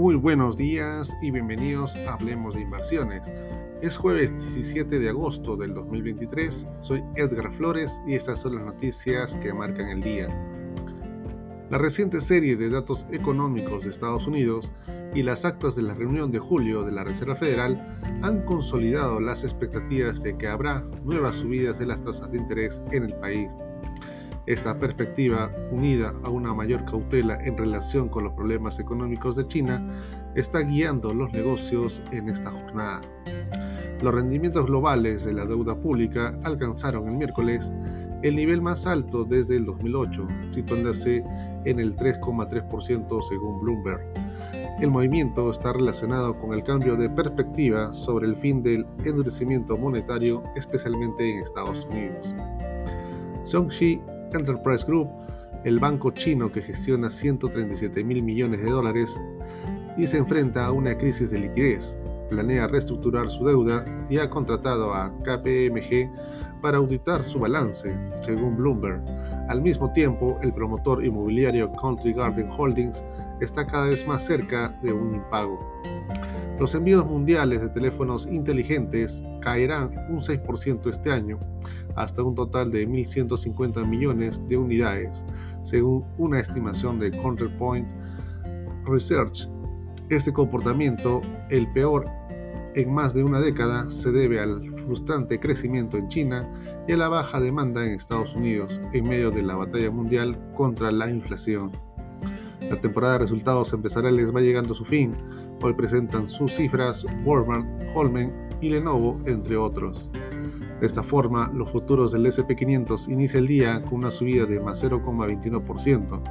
Muy buenos días y bienvenidos a Hablemos de Inversiones. Es jueves 17 de agosto del 2023, soy Edgar Flores y estas son las noticias que marcan el día. La reciente serie de datos económicos de Estados Unidos y las actas de la reunión de julio de la Reserva Federal han consolidado las expectativas de que habrá nuevas subidas de las tasas de interés en el país esta perspectiva, unida a una mayor cautela en relación con los problemas económicos de China, está guiando los negocios en esta jornada. Los rendimientos globales de la deuda pública alcanzaron el miércoles el nivel más alto desde el 2008, situándose en el 3,3% según Bloomberg. El movimiento está relacionado con el cambio de perspectiva sobre el fin del endurecimiento monetario, especialmente en Estados Unidos. Xiongxi Enterprise Group, el banco chino que gestiona 137 mil millones de dólares y se enfrenta a una crisis de liquidez. Planea reestructurar su deuda y ha contratado a KPMG para auditar su balance, según Bloomberg. Al mismo tiempo, el promotor inmobiliario Country Garden Holdings está cada vez más cerca de un impago. Los envíos mundiales de teléfonos inteligentes caerán un 6% este año, hasta un total de 1.150 millones de unidades, según una estimación de Counterpoint Research. Este comportamiento, el peor en más de una década, se debe al frustrante crecimiento en China y a la baja demanda en Estados Unidos en medio de la batalla mundial contra la inflación. La temporada de resultados empresariales va llegando su fin. Hoy presentan sus cifras Walmart, Holmen y Lenovo, entre otros. De esta forma, los futuros del SP500 inicia el día con una subida de más 0,21%.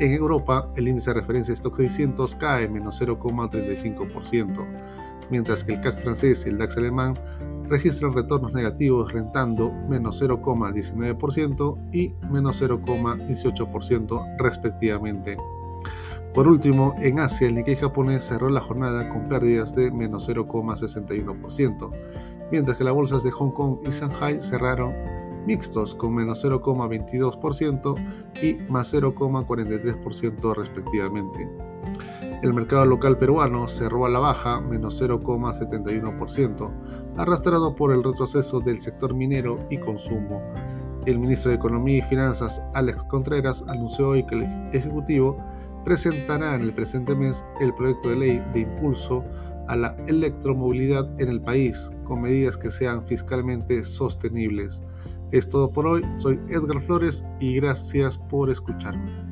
En Europa, el índice de referencia Stock 600 cae menos 0,35%, mientras que el CAC francés y el DAX alemán registran retornos negativos rentando menos 0,19% y menos 0,18% respectivamente. Por último, en Asia, el Nikkei japonés cerró la jornada con pérdidas de menos 0,61%, mientras que las bolsas de Hong Kong y Shanghai cerraron mixtos con menos 0,22% y más 0,43% respectivamente. El mercado local peruano cerró a la baja menos 0,71%, arrastrado por el retroceso del sector minero y consumo. El ministro de Economía y Finanzas, Alex Contreras, anunció hoy que el Ejecutivo presentará en el presente mes el proyecto de ley de impulso a la electromovilidad en el país, con medidas que sean fiscalmente sostenibles. Es todo por hoy, soy Edgar Flores y gracias por escucharme.